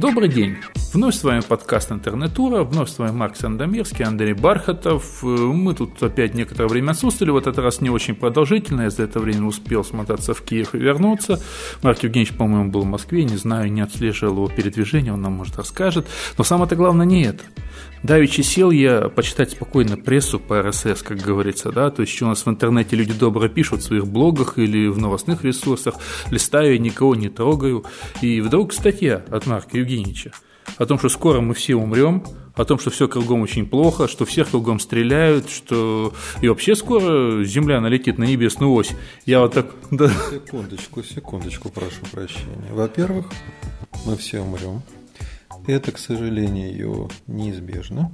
Добрый день! Вновь с вами подкаст «Интернетура», вновь с вами Марк Сандомирский, Андрей Бархатов. Мы тут опять некоторое время отсутствовали, в этот раз не очень продолжительно, я за это время успел смотаться в Киев и вернуться. Марк Евгеньевич, по-моему, был в Москве, не знаю, не отслеживал его передвижение, он нам, может, расскажет. Но самое-то главное не это. Давичи сел я почитать спокойно прессу по РСС, как говорится, да, то есть что у нас в интернете люди добро пишут в своих блогах или в новостных ресурсах, листаю, никого не трогаю, и вдруг статья от Марка Евгеньевича о том, что скоро мы все умрем, о том, что все кругом очень плохо, что всех кругом стреляют, что и вообще скоро Земля налетит на небесную ось. Я вот так... Да. Секундочку, секундочку, прошу прощения. Во-первых, мы все умрем. Это, к сожалению, неизбежно.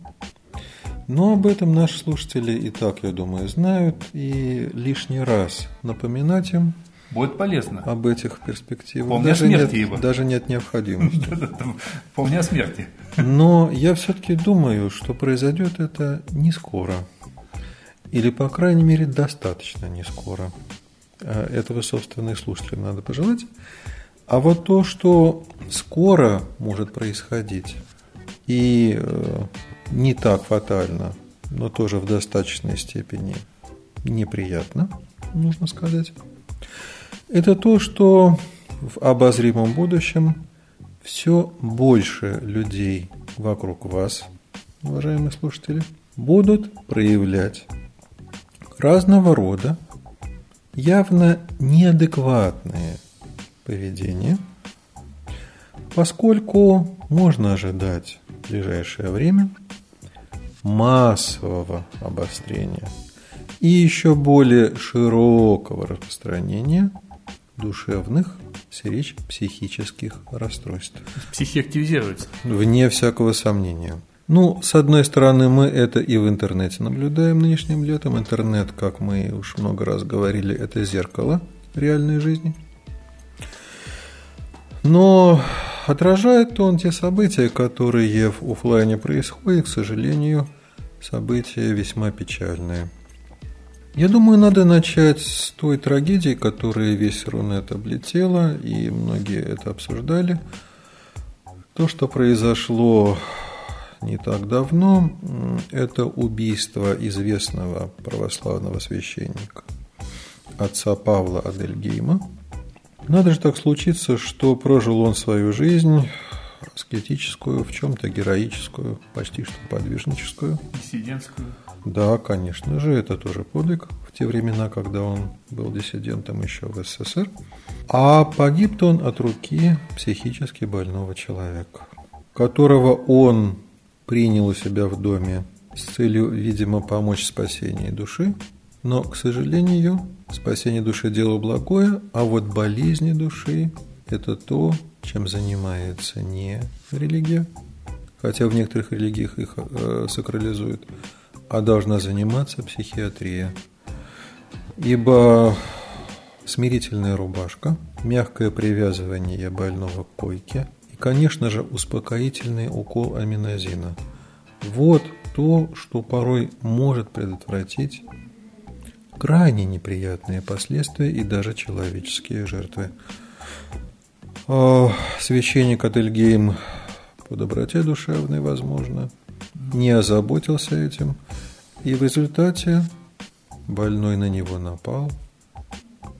Но об этом наши слушатели и так, я думаю, знают. И лишний раз напоминать им Будет полезно. Об этих перспективах. Помня даже смерти нет, его. Даже нет необходимости. Помня смерти. Но я все-таки думаю, что произойдет это не скоро. Или, по крайней мере, достаточно не скоро. А этого, собственно, и слушателям надо пожелать. А вот то, что скоро может происходить, и э, не так фатально, но тоже в достаточной степени неприятно, нужно сказать, это то, что в обозримом будущем все больше людей вокруг вас, уважаемые слушатели, будут проявлять разного рода явно неадекватные поведения, поскольку можно ожидать в ближайшее время массового обострения и еще более широкого распространения душевных речь психических расстройств. Психи активизируются. Вне всякого сомнения. Ну, с одной стороны, мы это и в интернете наблюдаем нынешним летом. Интернет, как мы уж много раз говорили, это зеркало реальной жизни – но отражает он те события, которые в офлайне происходят, к сожалению, события весьма печальные. Я думаю, надо начать с той трагедии, которая весь Рунет облетела, и многие это обсуждали. То, что произошло не так давно, это убийство известного православного священника, отца Павла Адельгейма – надо же так случиться, что прожил он свою жизнь аскетическую, в чем-то героическую, почти что подвижническую. Диссидентскую. Да, конечно же, это тоже подвиг в те времена, когда он был диссидентом еще в СССР. А погиб он от руки психически больного человека, которого он принял у себя в доме с целью, видимо, помочь спасению души, но, к сожалению, спасение души – дело благое, а вот болезни души – это то, чем занимается не религия, хотя в некоторых религиях их э, сакрализуют, а должна заниматься психиатрия. Ибо смирительная рубашка, мягкое привязывание больного к койке и, конечно же, успокоительный укол аминозина. Вот то, что порой может предотвратить крайне неприятные последствия и даже человеческие жертвы. Священник Адельгейм по доброте душевной, возможно, не озаботился этим, и в результате больной на него напал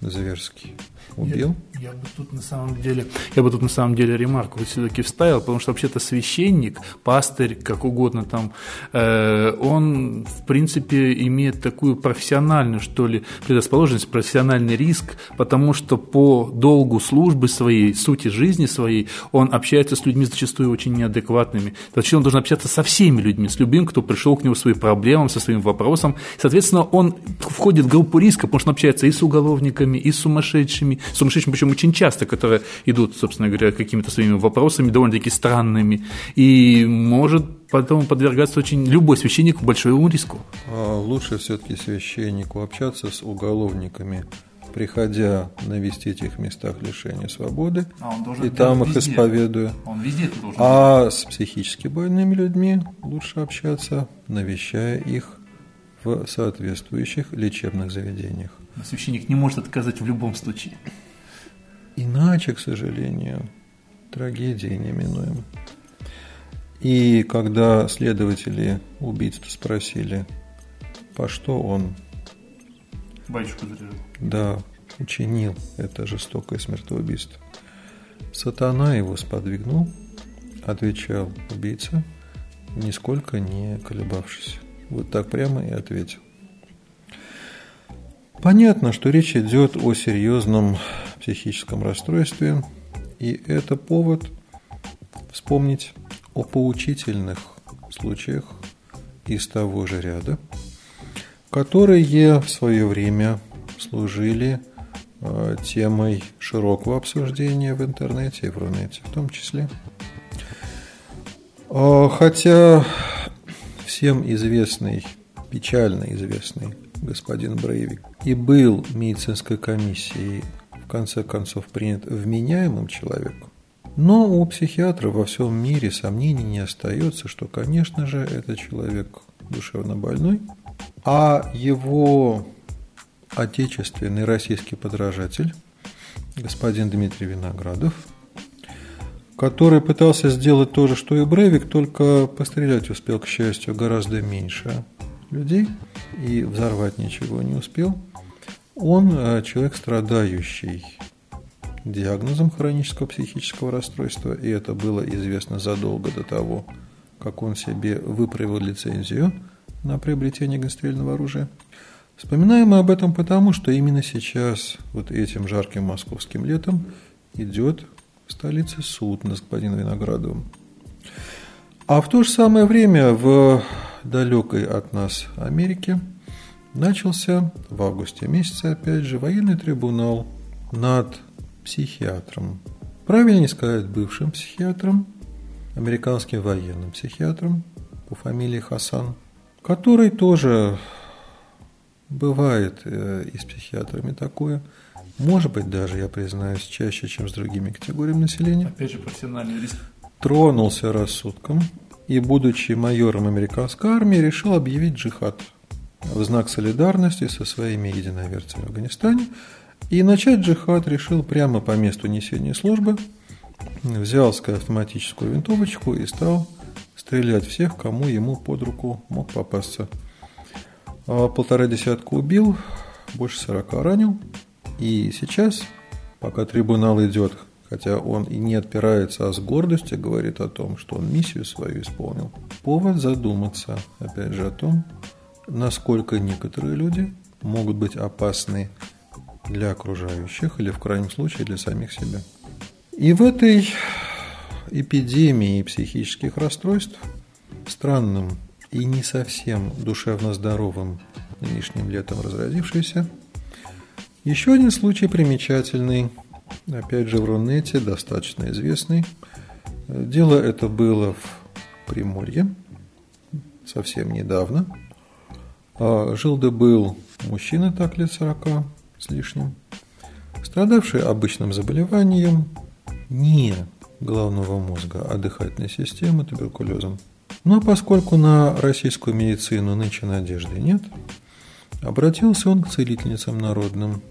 зверский убил. Я, я бы тут на самом деле, я бы тут на самом деле ремарку все-таки вставил, потому что вообще-то священник, пастырь, как угодно там, э, он в принципе имеет такую профессиональную, что ли, предрасположенность, профессиональный риск, потому что по долгу службы своей, сути жизни своей, он общается с людьми зачастую очень неадекватными. Вообще он должен общаться со всеми людьми, с любым, кто пришел к нему своим проблемам, со своим вопросом. Соответственно, он входит в группу риска, потому что он общается и с уголовниками, и с сумасшедшими, сумасшедшими, причем очень часто, которые идут, собственно говоря, какими-то своими вопросами довольно-таки странными, и может потом подвергаться очень любой священник большому риску. А лучше все-таки священнику общаться с уголовниками, приходя навестить их в местах лишения свободы, а и там их везде. исповедуя. Он везде должен а с психически больными людьми лучше общаться, навещая их в соответствующих лечебных заведениях. Священник не может отказать в любом случае. Иначе, к сожалению, трагедией неминуем. И когда следователи убийцу спросили, по что он Батюшку заряжал. да, учинил это жестокое смертоубийство, сатана его сподвигнул, отвечал убийца, нисколько не колебавшись. Вот так прямо и ответил. Понятно, что речь идет о серьезном психическом расстройстве, и это повод вспомнить о поучительных случаях из того же ряда, которые в свое время служили э, темой широкого обсуждения в интернете и в Рунете в том числе. А, хотя всем известный, печально известный господин Брейвик и был медицинской комиссией в конце концов принят вменяемым человеком, но у психиатра во всем мире сомнений не остается, что, конечно же, это человек душевно больной, а его отечественный российский подражатель, господин Дмитрий Виноградов, который пытался сделать то же, что и Брейвик, только пострелять успел, к счастью, гораздо меньше людей и взорвать ничего не успел. Он э, человек, страдающий диагнозом хронического психического расстройства, и это было известно задолго до того, как он себе выправил лицензию на приобретение огнестрельного оружия. Вспоминаем мы об этом потому, что именно сейчас, вот этим жарким московским летом, идет в столице суд над господином Виноградовым. А в то же самое время в далекой от нас Америке начался в августе месяце, опять же, военный трибунал над психиатром. Правильнее сказать, бывшим психиатром, американским военным психиатром по фамилии Хасан, который тоже бывает э, и с психиатрами такое. Может быть, даже, я признаюсь, чаще, чем с другими категориями населения. Опять же, профессиональный риск. Тронулся рассудком и, будучи майором американской армии, решил объявить джихад в знак солидарности со своими единоверцами в Афганистане. И начать джихад решил прямо по месту несения службы, взял свою автоматическую винтовочку и стал стрелять всех, кому ему под руку мог попасться. А полтора десятка убил, больше сорока ранил. И сейчас, пока трибунал идет, хотя он и не отпирается, а с гордостью говорит о том, что он миссию свою исполнил, повод задуматься, опять же, о том, насколько некоторые люди могут быть опасны для окружающих или, в крайнем случае, для самих себя. И в этой эпидемии психических расстройств странным и не совсем душевно здоровым нынешним летом разразившейся, еще один случай примечательный, опять же в Рунете, достаточно известный. Дело это было в Приморье совсем недавно. А, жил да был мужчина так лет 40 с лишним, страдавший обычным заболеванием не головного мозга, а дыхательной системы, туберкулезом. Но поскольку на российскую медицину нынче надежды нет, обратился он к целительницам народным.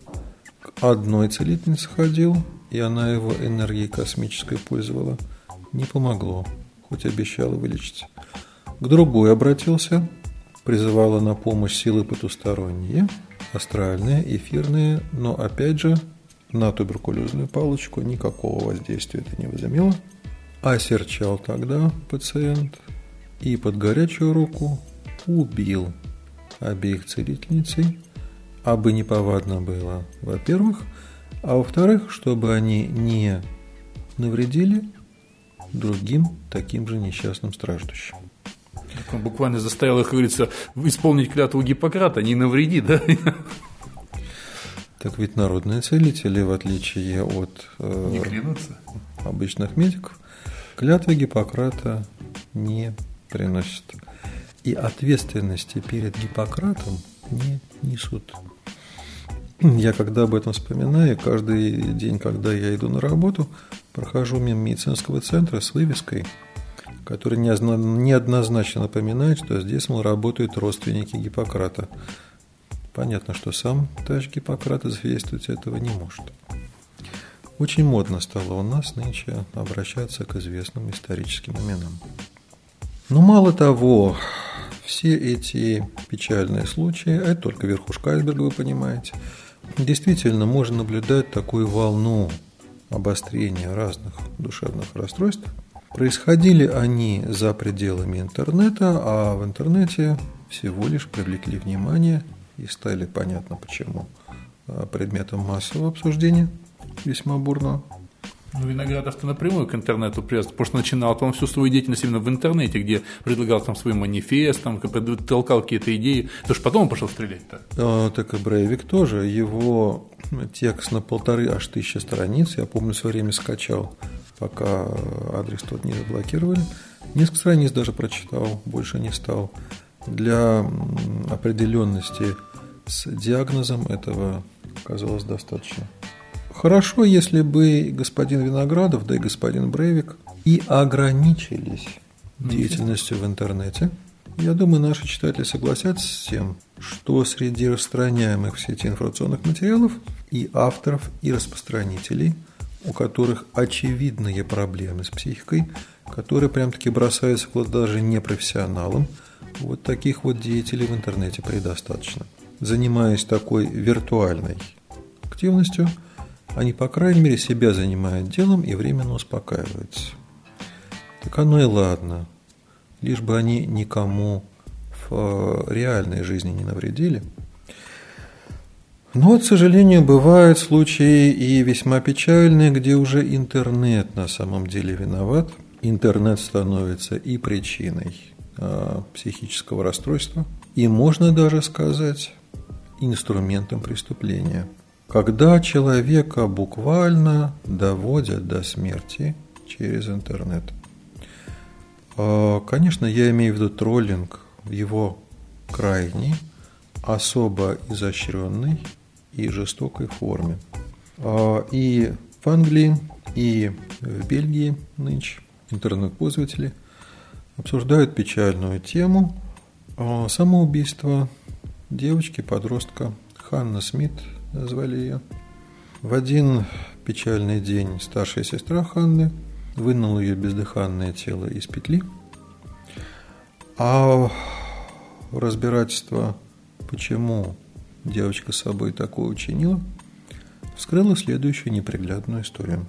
К одной целительнице ходил, и она его энергией космической пользовала. Не помогло, хоть обещала вылечить. К другой обратился, призывала на помощь силы потусторонние, астральные, эфирные, но опять же на туберкулезную палочку никакого воздействия это не возымело. Осерчал тогда пациент и под горячую руку убил обеих целительницей, абы неповадно было, во-первых, а во-вторых, чтобы они не навредили другим таким же несчастным страждущим. Он буквально заставил их, как говорится, исполнить клятву Гиппократа, не навреди, да? Так ведь народные целители, в отличие от э, обычных медиков, клятвы Гиппократа не приносят. И ответственности перед Гиппократом не несут. Я когда об этом вспоминаю, каждый день, когда я иду на работу, прохожу мимо медицинского центра с вывеской, которая неоднозначно напоминает, что здесь, мол, работают родственники Гиппократа. Понятно, что сам товарищ Гиппократ засвидетельствовать этого не может. Очень модно стало у нас нынче обращаться к известным историческим именам. Но мало того, все эти печальные случаи, а это только верхушка айсберга, вы понимаете, действительно можно наблюдать такую волну обострения разных душевных расстройств. Происходили они за пределами интернета, а в интернете всего лишь привлекли внимание и стали понятно почему а, предметом массового обсуждения – весьма бурно. Ну, Виноградов-то напрямую к интернету привез, потому что начинал он всю свою деятельность именно в интернете, где предлагал там свой манифест, там, толкал какие-то идеи. То что потом он пошел стрелять-то. А, так и Брейвик тоже. Его текст на полторы аж тысячи страниц, я помню, свое время скачал, пока адрес тот не заблокировали. Несколько страниц даже прочитал, больше не стал. Для определенности с диагнозом этого оказалось достаточно. Хорошо, если бы господин Виноградов, да и господин Брейвик и ограничились деятельностью в интернете. Я думаю, наши читатели согласятся с тем, что среди распространяемых в сети информационных материалов и авторов, и распространителей, у которых очевидные проблемы с психикой, которые прям-таки бросаются в даже непрофессионалам, вот таких вот деятелей в интернете предостаточно. Занимаясь такой виртуальной активностью – они, по крайней мере, себя занимают делом и временно успокаиваются. Так оно и ладно. Лишь бы они никому в э, реальной жизни не навредили. Но, к сожалению, бывают случаи и весьма печальные, где уже интернет на самом деле виноват. Интернет становится и причиной а, психического расстройства, и можно даже сказать инструментом преступления – когда человека буквально доводят до смерти через интернет. А, конечно, я имею в виду троллинг его крайней, особо изощренной и жестокой форме. А, и в Англии, и в Бельгии нынче интернет-пользователи обсуждают печальную тему а, самоубийства девочки-подростка Ханна Смит звали ее. В один печальный день старшая сестра Ханны вынула ее бездыханное тело из петли, а разбирательство, почему девочка с собой такое учинила, вскрыло следующую неприглядную историю.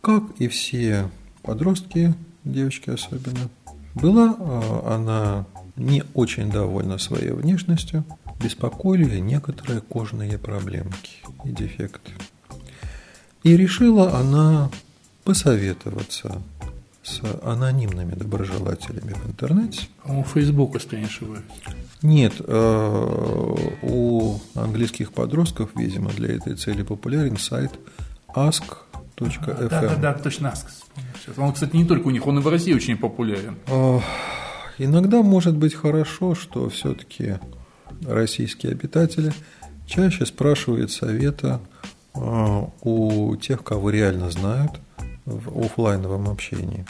Как и все подростки, девочки особенно, была а, она не очень довольна своей внешностью – беспокоили некоторые кожные проблемки и дефекты. И решила она посоветоваться с анонимными доброжелателями в интернете. А у Фейсбука, если не ошибаюсь. Нет, э, у английских подростков, видимо, для этой цели популярен сайт ask.fm. Да, да, да, точно Ask. Он, кстати, не только у них, он и в России очень популярен. Иногда может быть хорошо, что все-таки российские обитатели чаще спрашивают совета а, у тех, кого реально знают в офлайновом общении.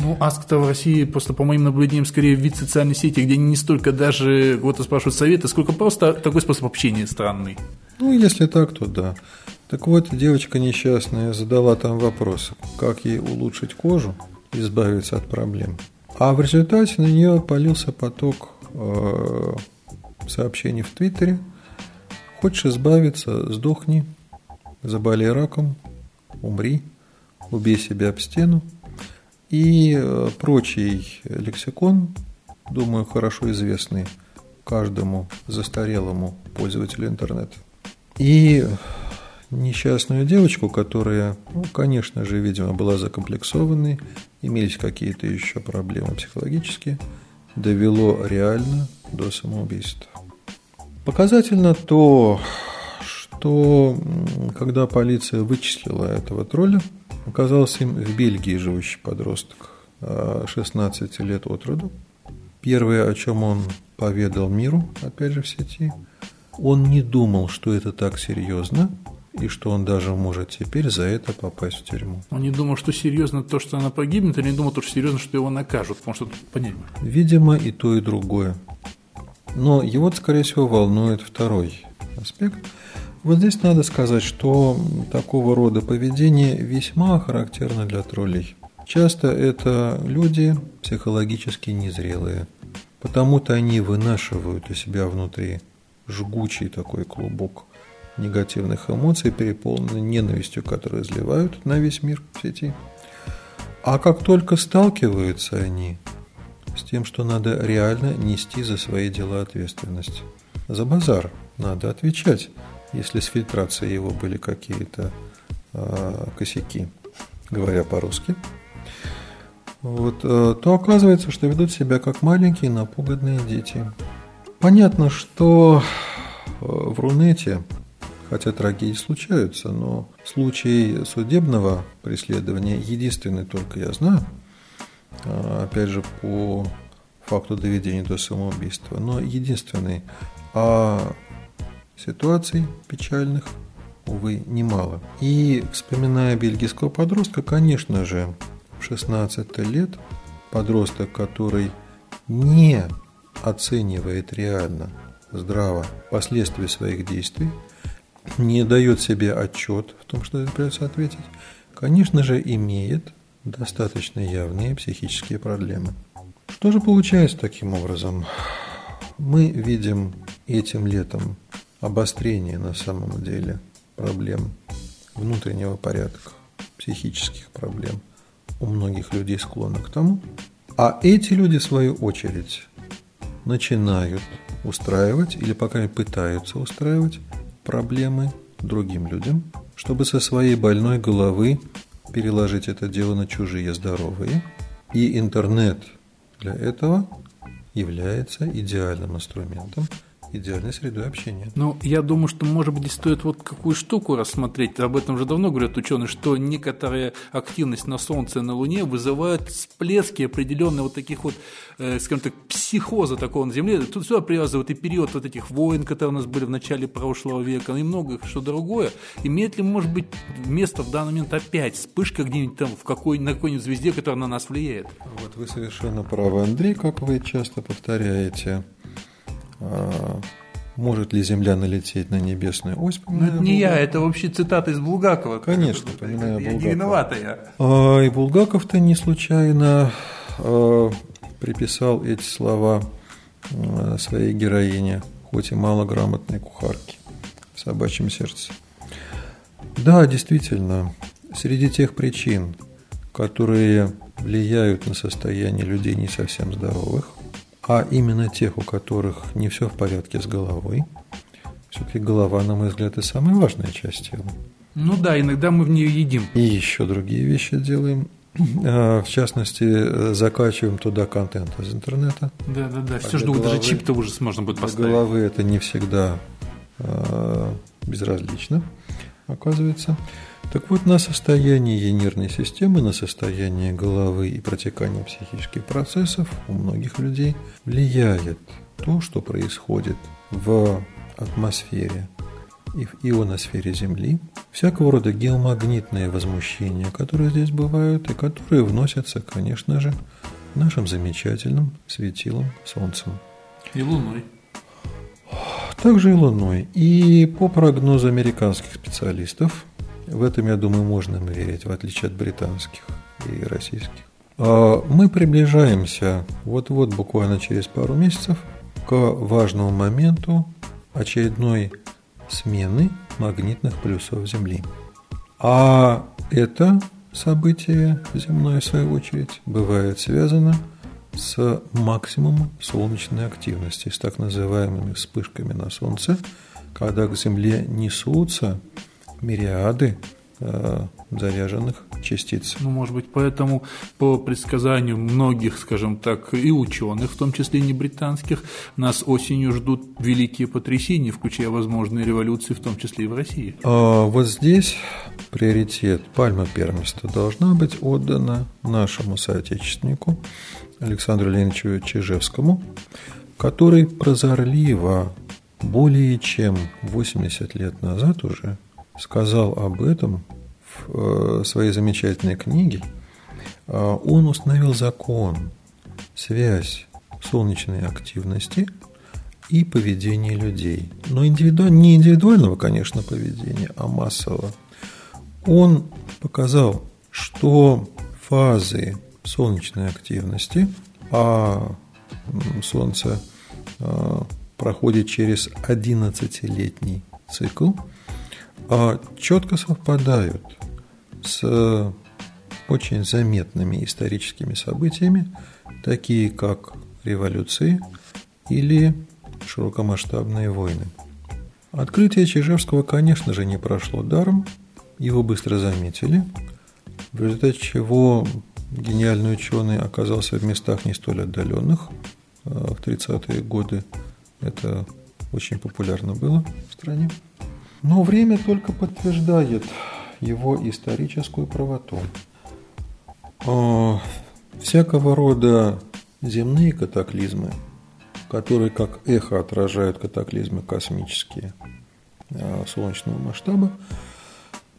Ну, Аск-то в России, просто по моим наблюдениям, скорее вид социальной сети, где не столько даже кого-то спрашивают советы, сколько просто такой способ общения странный. Ну, если так, то да. Так вот, девочка несчастная задала там вопрос, как ей улучшить кожу, избавиться от проблем. А в результате на нее полился поток э, сообщений в Твиттере. Хочешь избавиться, сдохни, заболей раком, умри, убей себя об стену. И э, прочий лексикон, думаю, хорошо известный каждому застарелому пользователю интернета. И несчастную девочку, которая, ну, конечно же, видимо, была закомплексованной, имелись какие-то еще проблемы психологические, довело реально до самоубийства. Показательно то, что когда полиция вычислила этого тролля, оказался им в Бельгии живущий подросток 16 а, лет от роду. Первое, о чем он поведал миру, опять же в сети, он не думал, что это так серьезно, и что он даже может теперь за это попасть в тюрьму. Он не думал, что серьезно то, что она погибнет, или не думал, что серьезно, что его накажут, потому что понятно. Видимо, и то, и другое. Но его, скорее всего, волнует второй аспект. Вот здесь надо сказать, что такого рода поведение весьма характерно для троллей. Часто это люди психологически незрелые, потому-то они вынашивают у себя внутри жгучий такой клубок негативных эмоций, переполненный ненавистью, которые изливают на весь мир в сети. А как только сталкиваются они с тем, что надо реально нести за свои дела ответственность, за базар надо отвечать, если с фильтрацией его были какие-то э, косяки, говоря по-русски, вот, э, то оказывается, что ведут себя как маленькие напуганные дети. Понятно, что э, в Рунете хотя трагедии случаются, но случай судебного преследования единственный только я знаю, а, опять же, по факту доведения до самоубийства, но единственный. А ситуаций печальных, увы, немало. И вспоминая бельгийского подростка, конечно же, в 16 лет подросток, который не оценивает реально, здраво последствия своих действий, не дает себе отчет в том, что придется ответить, конечно же, имеет достаточно явные психические проблемы. Что же получается таким образом? Мы видим этим летом обострение на самом деле проблем внутреннего порядка, психических проблем у многих людей склонны к тому. А эти люди, в свою очередь, начинают устраивать или пока пытаются устраивать проблемы другим людям, чтобы со своей больной головы переложить это дело на чужие здоровые. И интернет для этого является идеальным инструментом – идеальной средой общения. Ну, я думаю, что, может быть, стоит вот какую штуку рассмотреть. Об этом уже давно говорят ученые, что некоторая активность на Солнце и на Луне вызывает всплески определенные вот таких вот, э, скажем так, психоза такого на Земле. Тут сюда привязывают и период вот этих войн, которые у нас были в начале прошлого века, и много что другое. Имеет ли, может быть, место в данный момент опять вспышка где-нибудь там в какой, на какой-нибудь звезде, которая на нас влияет? Вот вы совершенно правы, Андрей, как вы часто повторяете. А, может ли Земля налететь на небесную ось? Ну, это не я, это вообще цитата из Булгакова. Конечно, поминая Булгакова. Я не виновата я. А, и Булгаков-то не случайно а, приписал эти слова а, своей героине, хоть и малограмотной кухарке в собачьем сердце. Да, действительно, среди тех причин, которые влияют на состояние людей не совсем здоровых, а именно тех, у которых не все в порядке с головой. Все-таки голова, на мой взгляд, и самая важная часть тела. Ну да, иногда мы в нее едим. И еще другие вещи делаем. А, в частности, закачиваем туда контент из интернета. Да, да, да. Все жду, даже чип-то уже можно будет поставить. Для головы это не всегда а, безразлично, оказывается. Так вот, на состояние нервной системы, на состояние головы и протекание психических процессов у многих людей влияет то, что происходит в атмосфере и в ионосфере Земли, всякого рода геомагнитные возмущения, которые здесь бывают и которые вносятся, конечно же, нашим замечательным светилом Солнцем. И Луной. Также и Луной. И по прогнозу американских специалистов, в этом, я думаю, можно им верить, в отличие от британских и российских. А мы приближаемся вот-вот, буквально через пару месяцев, к важному моменту очередной смены магнитных полюсов Земли. А это событие земное, в свою очередь, бывает связано с максимумом солнечной активности, с так называемыми вспышками на Солнце, когда к Земле несутся мириады э, заряженных частиц. Ну, может быть, поэтому по предсказанию многих, скажем так, и ученых, в том числе не британских, нас осенью ждут великие потрясения, включая возможные революции, в том числе и в России. А вот здесь приоритет, пальма первенства должна быть отдана нашему соотечественнику Александру Леонидовичу Чижевскому, который прозорливо более чем 80 лет назад уже сказал об этом в э, своей замечательной книге, а, он установил закон, связь солнечной активности и поведение людей. Но индивиду... не индивидуального, конечно, поведения, а массового. Он показал, что фазы солнечной активности, а Солнце а, проходит через 11-летний цикл, четко совпадают с очень заметными историческими событиями, такие как революции или широкомасштабные войны. Открытие Чижевского, конечно же, не прошло даром, его быстро заметили, в результате чего гениальный ученый оказался в местах не столь отдаленных. А, в 30-е годы это очень популярно было в стране. Но время только подтверждает его историческую правоту. А, всякого рода земные катаклизмы, которые как эхо отражают катаклизмы космические а, солнечного масштаба,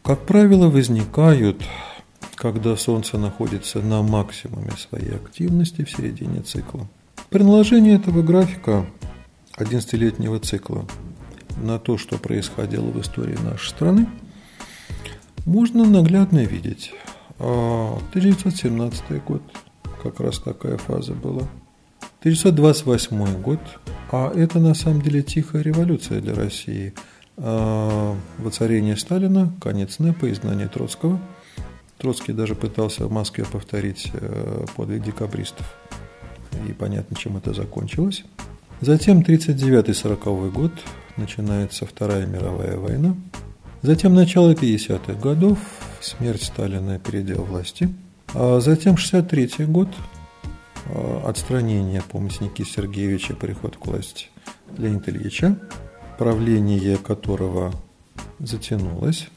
как правило, возникают когда Солнце находится на максимуме своей активности в середине цикла. При наложении этого графика 11-летнего цикла на то, что происходило в истории нашей страны, можно наглядно видеть. 1917 а, год, как раз такая фаза была. 1928 год, а это на самом деле тихая революция для России. А, воцарение Сталина, конец НЭПа, изгнание Троцкого – Троцкий даже пытался в Москве повторить э, подвиг декабристов. И понятно, чем это закончилось. Затем 39-40 год, начинается Вторая мировая война. Затем начало 50-х годов, смерть Сталина передел власти. А затем 63 год, э, отстранение помните Никиты Сергеевича, приход к власти Леонида Ильича, правление которого затянулось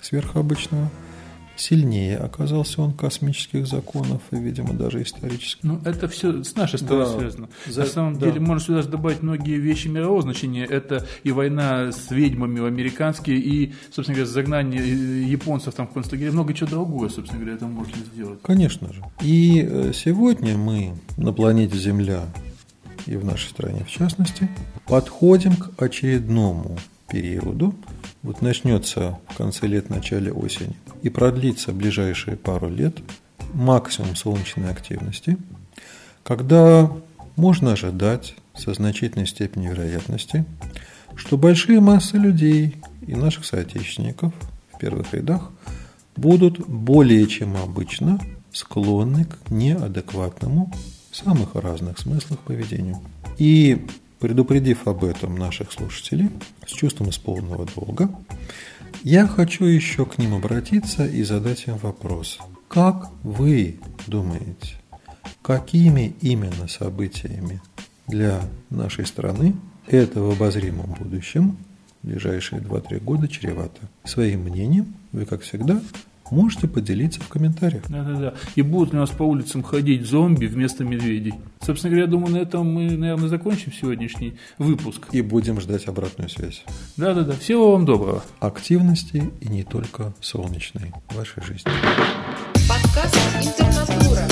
сверхобычного – сильнее оказался он космических законов и, видимо, даже исторических. Ну, это все с нашей стороны да. связано. За... На самом да. деле, можно сюда добавить многие вещи мирового значения. Это и война с ведьмами американские, и, собственно говоря, загнание японцев там в концлагере, много чего другого, собственно говоря, это можно сделать. Конечно же. И э, сегодня мы на планете Земля и в нашей стране в частности, подходим к очередному периоду, вот начнется в конце лет, начале осени, и продлится ближайшие пару лет максимум солнечной активности, когда можно ожидать со значительной степенью вероятности, что большие массы людей и наших соотечественников в первых рядах будут более чем обычно склонны к неадекватному в самых разных смыслах поведению. И предупредив об этом наших слушателей с чувством исполненного долга, я хочу еще к ним обратиться и задать им вопрос. Как вы думаете, какими именно событиями для нашей страны это в обозримом будущем, ближайшие 2-3 года, чревато? Своим мнением вы, как всегда, Можете поделиться в комментариях. Да-да-да. И будут у нас по улицам ходить зомби вместо медведей. Собственно говоря, я думаю, на этом мы, наверное, закончим сегодняшний выпуск. И будем ждать обратную связь. Да-да-да. Всего вам доброго. Активности и не только солнечной в вашей жизни. Подкаст «Интернатура».